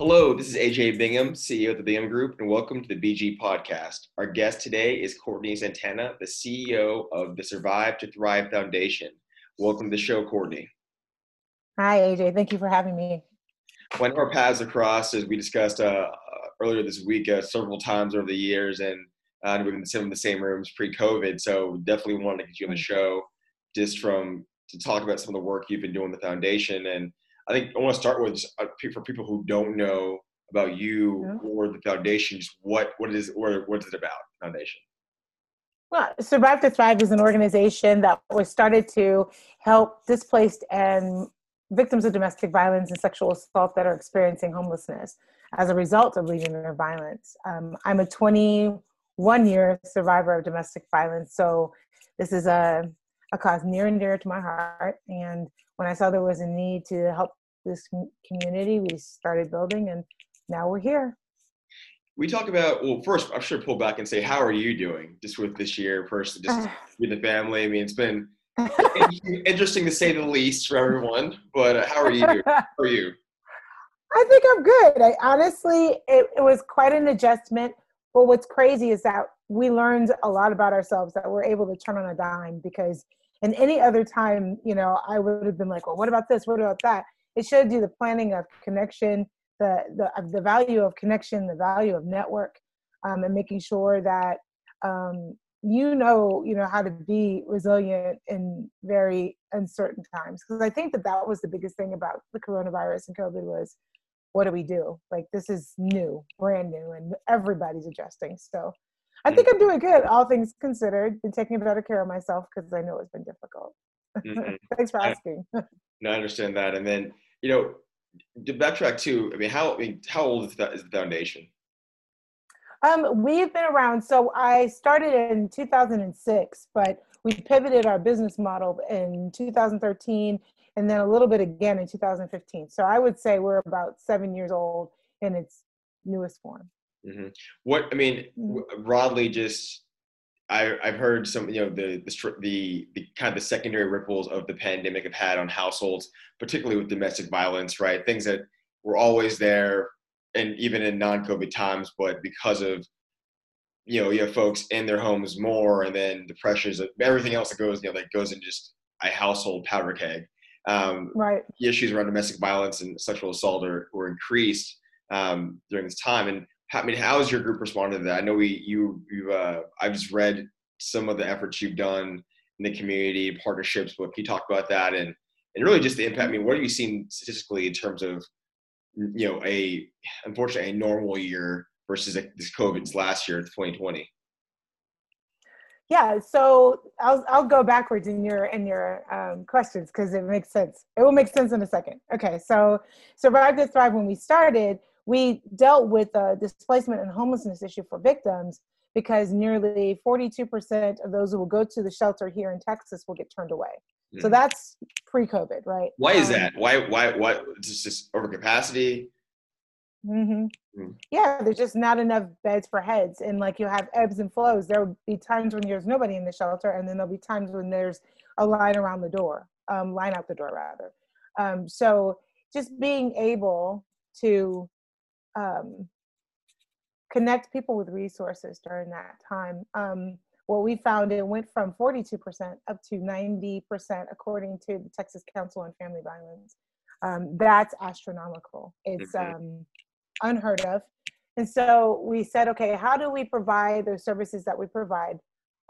Hello, this is AJ Bingham, CEO of the Bingham Group, and welcome to the BG Podcast. Our guest today is Courtney Santana, the CEO of the Survive to Thrive Foundation. Welcome to the show, Courtney. Hi, AJ. Thank you for having me. When our paths across, as we discussed uh, earlier this week, uh, several times over the years, and uh, we've been sitting in the same rooms pre-COVID. So definitely wanted to get you on the mm. show, just from to talk about some of the work you've been doing with the foundation and I think I want to start with uh, for people who don't know about you yeah. or the foundation, just what what is or what is it about foundation? Well, Survive to Thrive is an organization that was started to help displaced and victims of domestic violence and sexual assault that are experiencing homelessness as a result of leaving their violence. Um, I'm a 21 year survivor of domestic violence, so this is a, a cause near and dear to my heart. And when I saw there was a need to help this community we started building and now we're here. We talk about well first i should pull back and say how are you doing just with this year? First just with the family i mean it's been interesting to say the least for everyone but uh, how are you how are you? I think i'm good. I honestly it, it was quite an adjustment but what's crazy is that we learned a lot about ourselves that we're able to turn on a dime because in any other time you know i would have been like well what about this what about that it showed you the planning of connection, the the the value of connection, the value of network, um, and making sure that um, you know you know how to be resilient in very uncertain times. Because I think that that was the biggest thing about the coronavirus and COVID was what do we do? Like this is new, brand new, and everybody's adjusting. So I think I'm doing good, all things considered. Been taking better care of myself because I know it's been difficult. Mm-hmm. Thanks for asking. I, no, I understand that. And then, you know, to backtrack too, I mean, how I mean, how old is, that, is the foundation? Um, we've been around. So I started in 2006, but we pivoted our business model in 2013 and then a little bit again in 2015. So I would say we're about seven years old in its newest form. Mm-hmm. What I mean, mm-hmm. broadly, just I, I've heard some, you know, the, the, the the kind of the secondary ripples of the pandemic have had on households, particularly with domestic violence, right? Things that were always there, and even in non-COVID times, but because of, you know, you have folks in their homes more, and then the pressures of everything else that goes, you know, that goes in just a household powder keg. Um, right. The issues around domestic violence and sexual assault are, were increased um, during this time, and I mean, how has your group responded to that? I know we, you, you, uh, I've just read some of the efforts you've done in the community partnerships. But can you talk about that and, and really just the impact? I mean, what are you seeing statistically in terms of, you know, a unfortunately a normal year versus this COVID's last year, 2020? Yeah, so I'll I'll go backwards in your in your um, questions because it makes sense. It will make sense in a second. Okay, so Survive to Thrive when we started, we dealt with the displacement and homelessness issue for victims because nearly 42% of those who will go to the shelter here in Texas will get turned away. Mm. So hmm. that's pre-COVID, right? Why is um, that? Why, why, why? It's just overcapacity. Mm-hmm. Mm. Yeah, there's just not enough beds for heads, and like you have ebbs and flows. There will be times when there's nobody in the shelter, and then there'll be times when there's a line around the door, um, line out the door rather. Um, so just being able to um, connect people with resources during that time. Um, what we found, it went from 42% up to 90%, according to the Texas Council on Family Violence. Um, that's astronomical. It's mm-hmm. um, unheard of. And so we said, okay, how do we provide those services that we provide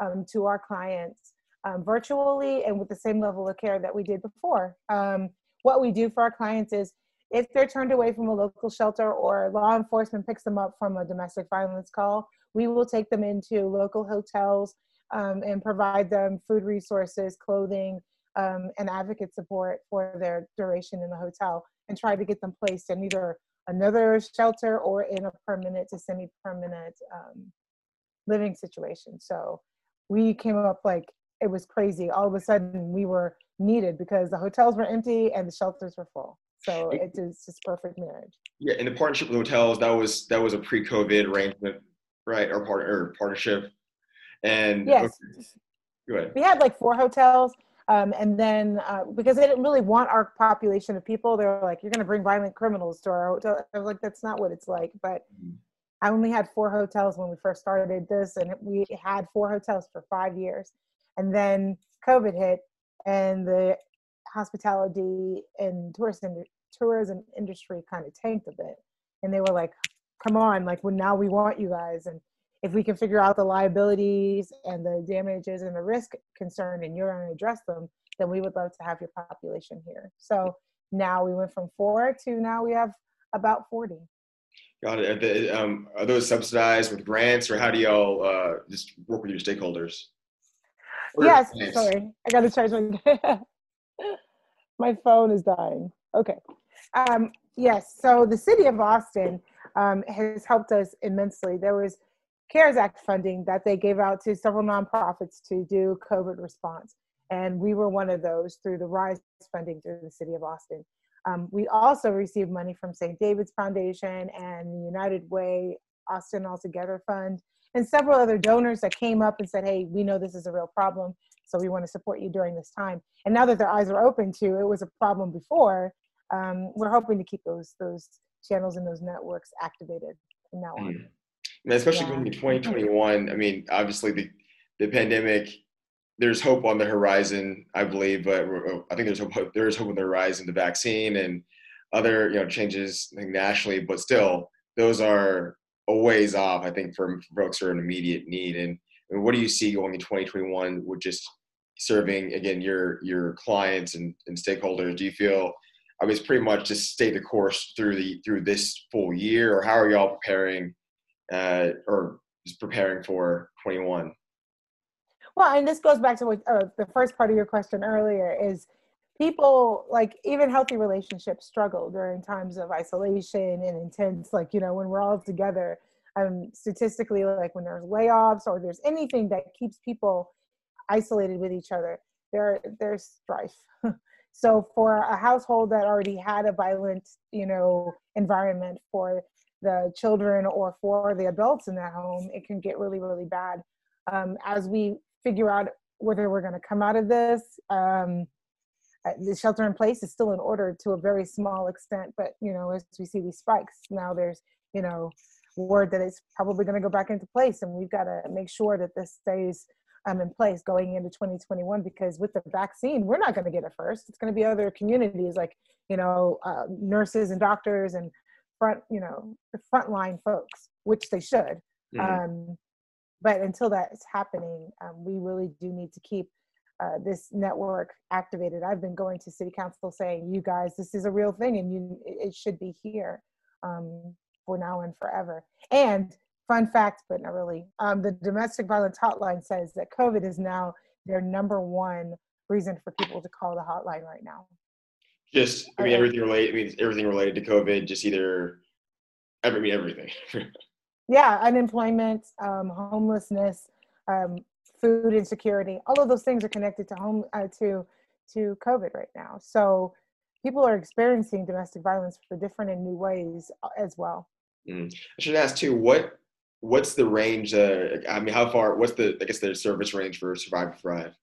um, to our clients um, virtually and with the same level of care that we did before? Um, what we do for our clients is if they're turned away from a local shelter or law enforcement picks them up from a domestic violence call, we will take them into local hotels um, and provide them food resources, clothing, um, and advocate support for their duration in the hotel and try to get them placed in either another shelter or in a permanent to semi permanent um, living situation. So we came up like it was crazy. All of a sudden, we were needed because the hotels were empty and the shelters were full. So it is just perfect marriage. Yeah, and the partnership with hotels, that was that was a pre-COVID arrangement, right? Or partner or partnership. And yes, okay. go ahead. We had like four hotels. Um, and then uh, because they didn't really want our population of people, they were like, "You're going to bring violent criminals to our hotel." I was like, "That's not what it's like." But mm-hmm. I only had four hotels when we first started this, and we had four hotels for five years, and then COVID hit, and the hospitality and tourism tourism industry kind of tanked a bit, and they were like, "Come on, like, well, now we want you guys." And if we can figure out the liabilities and the damages and the risk concern and you're going to address them, then we would love to have your population here. So now we went from four to now we have about 40. Got it. Are, the, um, are those subsidized with grants or how do y'all uh, just work with your stakeholders? Yes, sorry. I got to charge my, my phone is dying. Okay. Um, yes, so the city of Austin um, has helped us immensely. There was CARES Act funding that they gave out to several nonprofits to do COVID response. And we were one of those through the RISE funding through the city of Austin. Um, we also received money from St. David's Foundation and the United Way Austin All Together Fund and several other donors that came up and said, hey, we know this is a real problem, so we want to support you during this time. And now that their eyes are open to it was a problem before, um, we're hoping to keep those those channels and those networks activated from now on. Mm and especially yeah. going into 2021. I mean, obviously the the pandemic. There's hope on the horizon, I believe, but I think there's hope. There is hope on the horizon. The vaccine and other you know changes nationally, but still, those are a ways off. I think for folks who are in immediate need. And, and what do you see going in 2021 with just serving again your your clients and, and stakeholders? Do you feel I was pretty much just stay the course through the through this full year, or how are y'all preparing uh, or just preparing for 21? Well, and this goes back to what uh, the first part of your question earlier is people like even healthy relationships struggle during times of isolation and intense like you know when we're all together um statistically like when there's layoffs or there's anything that keeps people isolated with each other there there's strife so for a household that already had a violent you know environment for the children or for the adults in that home, it can get really, really bad. Um, as we figure out whether we're going to come out of this, um, the shelter in place is still in order to a very small extent, but you know, as we see these spikes, now there's you know word that it's probably going to go back into place, and we've got to make sure that this stays um, in place going into 2021 because with the vaccine, we're not going to get it first. It's going to be other communities like you know uh, nurses and doctors and front, you know, the frontline folks, which they should. Mm-hmm. Um, but until that is happening, um, we really do need to keep uh, this network activated. I've been going to city council saying, "You guys, this is a real thing, and you, it should be here um, for now and forever." And fun fact, but not really, um, the domestic violence hotline says that COVID is now their number one reason for people to call the hotline right now. Just, I mean, everything related. I mean, everything related to COVID. Just either, I mean, everything. yeah, unemployment, um, homelessness, um, food insecurity. All of those things are connected to home uh, to to COVID right now. So people are experiencing domestic violence for different and new ways uh, as well. Mm. I should ask too. What what's the range? Uh, I mean, how far? What's the I guess the service range for Survive Thrive?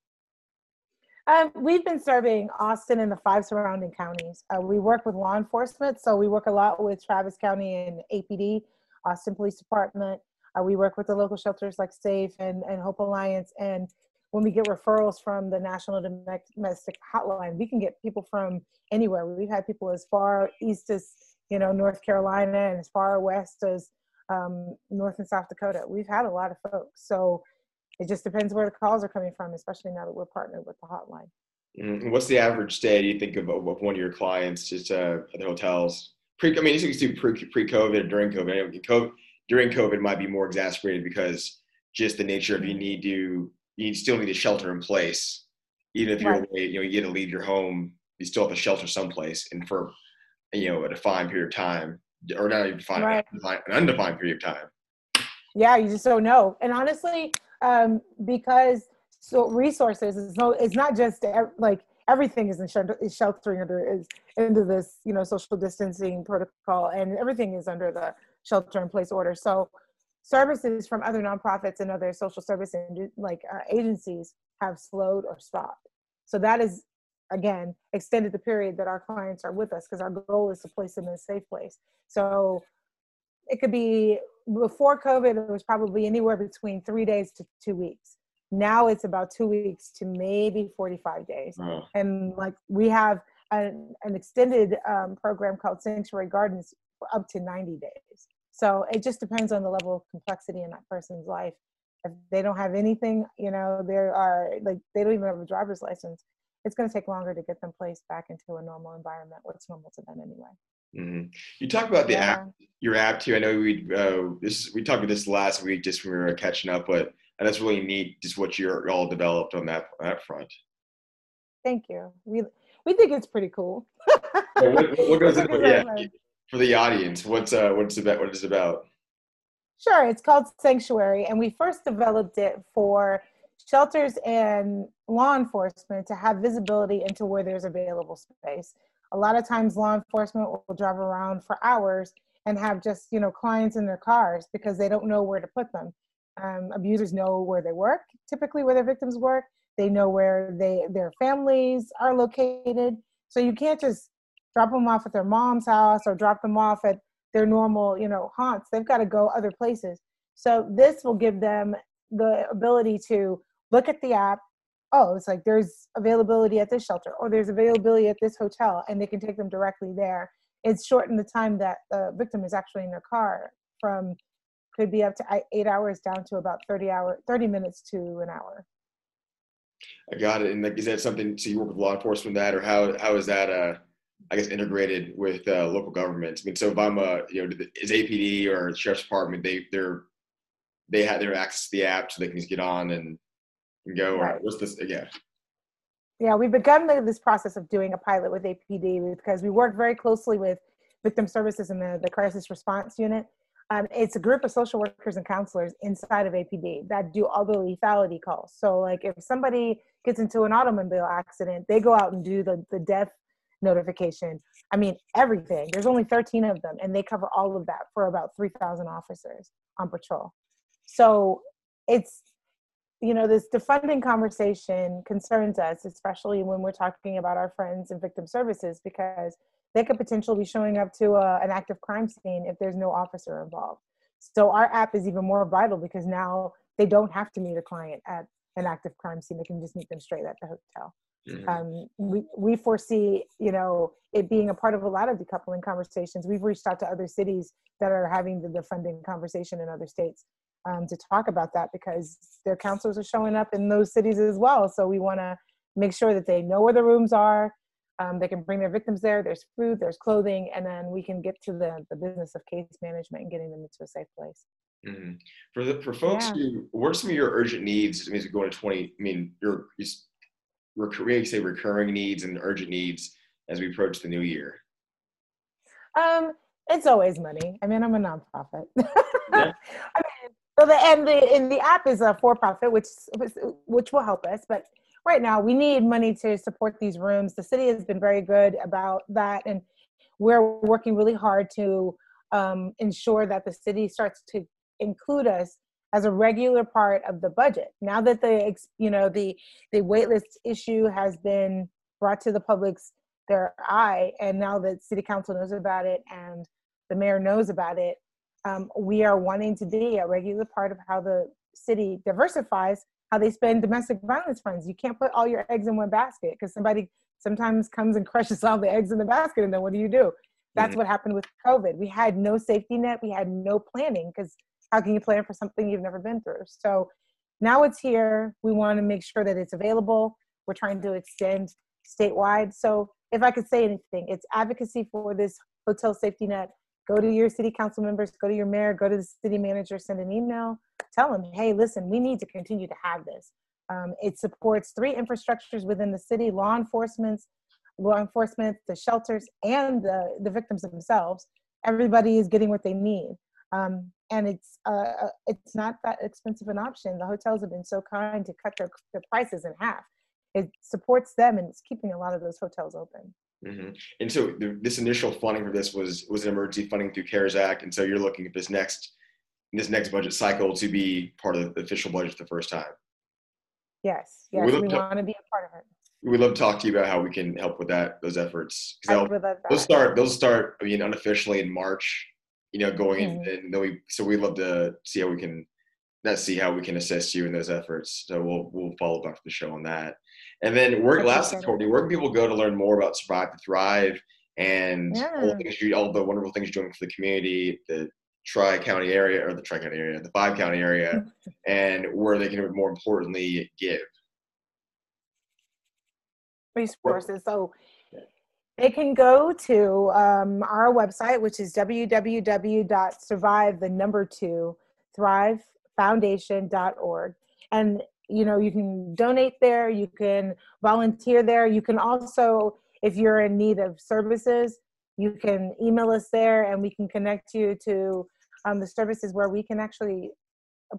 Um, we've been serving Austin and the five surrounding counties. Uh, we work with law enforcement, so we work a lot with Travis County and APD, Austin Police Department. Uh, we work with the local shelters like SAFE and, and Hope Alliance. And when we get referrals from the National Domestic Hotline, we can get people from anywhere. We've had people as far east as you know North Carolina and as far west as um, North and South Dakota. We've had a lot of folks. So it just depends where the calls are coming from, especially now that we're partnered with the hotline. Mm-hmm. What's the average stay? Do you think of, of one of your clients just uh, at the hotels? Pre, I mean, you can do pre pre COVID or during COVID. COVID. During COVID might be more exacerbated because just the nature of you need to you still need a shelter in place, even if you're right. away, you know you get to leave your home, you still have to shelter someplace, and for you know a defined period of time, or not even defined, right. an undefined period of time. Yeah, you just don't know. And honestly, um, because so resources is no, it's not just like everything is in shelter, is sheltering under is into this you know social distancing protocol, and everything is under the shelter in place order. So services from other nonprofits and other social service and like uh, agencies have slowed or stopped. So that is again extended the period that our clients are with us because our goal is to place them in a safe place. So it could be before COVID, it was probably anywhere between three days to two weeks. Now it's about two weeks to maybe 45 days. Oh. And like we have an, an extended um, program called Sanctuary Gardens for up to 90 days. So it just depends on the level of complexity in that person's life. If they don't have anything, you know, there are like they don't even have a driver's license. It's going to take longer to get them placed back into a normal environment. What's normal to them anyway. Mm-hmm. You talked about the yeah. app, your app too. I know we uh, this we talked about this last week just when we were catching up, but and that's really neat, just what you're all developed on that on that front. Thank you. We we think it's pretty cool. yeah, what, what, goes into yeah, for the audience? What's uh what's about what is it about? Sure, it's called Sanctuary, and we first developed it for shelters and law enforcement to have visibility into where there's available space a lot of times law enforcement will drive around for hours and have just you know clients in their cars because they don't know where to put them um, abusers know where they work typically where their victims work they know where they their families are located so you can't just drop them off at their mom's house or drop them off at their normal you know haunts they've got to go other places so this will give them the ability to look at the app oh, it's like there's availability at this shelter or there's availability at this hotel and they can take them directly there. It's shortened the time that the victim is actually in their car from could be up to eight hours down to about 30 hour 30 minutes to an hour. I got it. And like, is that something, so you work with law enforcement that, or how, how is that, uh, I guess, integrated with uh, local governments? I mean, so if I'm a, you know, is APD or sheriff's department, they, they're, they have their access to the app so they can just get on and and go, right. what's this? Yeah. Yeah, we've begun this process of doing a pilot with APD because we work very closely with victim services and the, the crisis response unit. Um, it's a group of social workers and counselors inside of APD that do all the lethality calls. So, like, if somebody gets into an automobile accident, they go out and do the, the death notification. I mean, everything. There's only 13 of them, and they cover all of that for about 3,000 officers on patrol. So, it's you know this defunding conversation concerns us especially when we're talking about our friends in victim services because they could potentially be showing up to a, an active crime scene if there's no officer involved so our app is even more vital because now they don't have to meet a client at an active crime scene they can just meet them straight at the hotel mm-hmm. um, we, we foresee you know it being a part of a lot of decoupling conversations we've reached out to other cities that are having the defunding conversation in other states um, to talk about that because their counselors are showing up in those cities as well. So we want to make sure that they know where the rooms are. Um, they can bring their victims there. There's food, there's clothing, and then we can get to the, the business of case management and getting them into a safe place. Mm-hmm. For the for folks yeah. who, what are some of your urgent needs? I mean, going to twenty. I mean, your recurring, say recurring needs and urgent needs as we approach the new year. Um, it's always money. I mean, I'm a nonprofit. Yeah. I mean, so the and the and the app is a for profit, which which will help us. But right now, we need money to support these rooms. The city has been very good about that, and we're working really hard to um, ensure that the city starts to include us as a regular part of the budget. Now that the you know the the waitlist issue has been brought to the public's their eye, and now that city council knows about it and the mayor knows about it, um, we are wanting to be a regular part of how the city diversifies how they spend domestic violence funds. You can't put all your eggs in one basket because somebody sometimes comes and crushes all the eggs in the basket, and then what do you do? That's mm-hmm. what happened with COVID. We had no safety net, we had no planning because how can you plan for something you've never been through? So now it's here. We want to make sure that it's available. We're trying to extend statewide. So if I could say anything, it's advocacy for this hotel safety net go to your city council members, go to your mayor, go to the city manager, send an email, tell them, hey, listen, we need to continue to have this. Um, it supports three infrastructures within the city: law enforcement, law enforcement, the shelters, and the, the victims themselves. Everybody is getting what they need, um, and it's uh, uh, it's not that expensive an option. The hotels have been so kind to cut their, their prices in half. It supports them, and it's keeping a lot of those hotels open. Mm-hmm. And so the, this initial funding for this was was an emergency funding through CARES Act, and so you're looking at this next this next budget cycle to be part of the official budget for the first time. Yes, yes, we, we want to be a part of it. We'd love to talk to you about how we can help with that, those efforts. They'll start, they'll start, I mean, unofficially in March, you know, going mm-hmm. in, and then we, so we'd love to see how we can, not see how we can assist you in those efforts. So we'll, we'll follow up after the show on that. And then where, last, Courtney, where can people go to learn more about Survive to Thrive and yeah. all, the things you, all the wonderful things you're doing for the community, the Tri County area or the Tri County area, the five county area, and where they can more importantly give resources. So they can go to um, our website, which is www.survive the number two thrivefoundation.org. And you know, you can donate there, you can volunteer there, you can also, if you're in need of services, you can email us there and we can connect you to um, the services where we can actually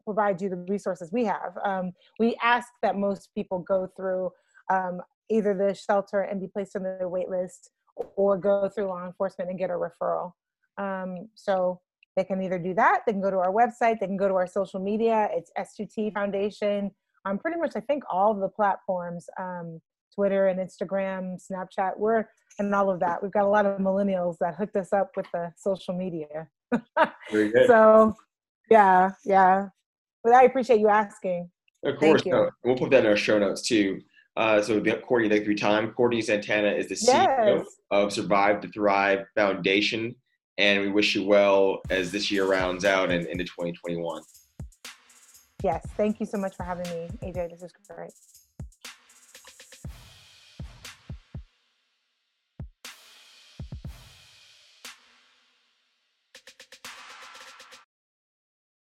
provide you the resources we have. Um, we ask that most people go through um, either the shelter and be placed on the wait list or go through law enforcement and get a referral. Um, so they can either do that, they can go to our website, they can go to our social media. It's S2T Foundation on pretty much, I think, all of the platforms um, Twitter and Instagram, Snapchat. We're and all of that. We've got a lot of millennials that hooked us up with the social media. so, yeah, yeah. But I appreciate you asking. Of course, no, we'll put that in our show notes too. Uh, so Courtney, thank you for your time. Courtney Santana is the CEO yes. of Survive to Thrive Foundation, and we wish you well as this year rounds out and into 2021. Yes, thank you so much for having me, AJ. This is great.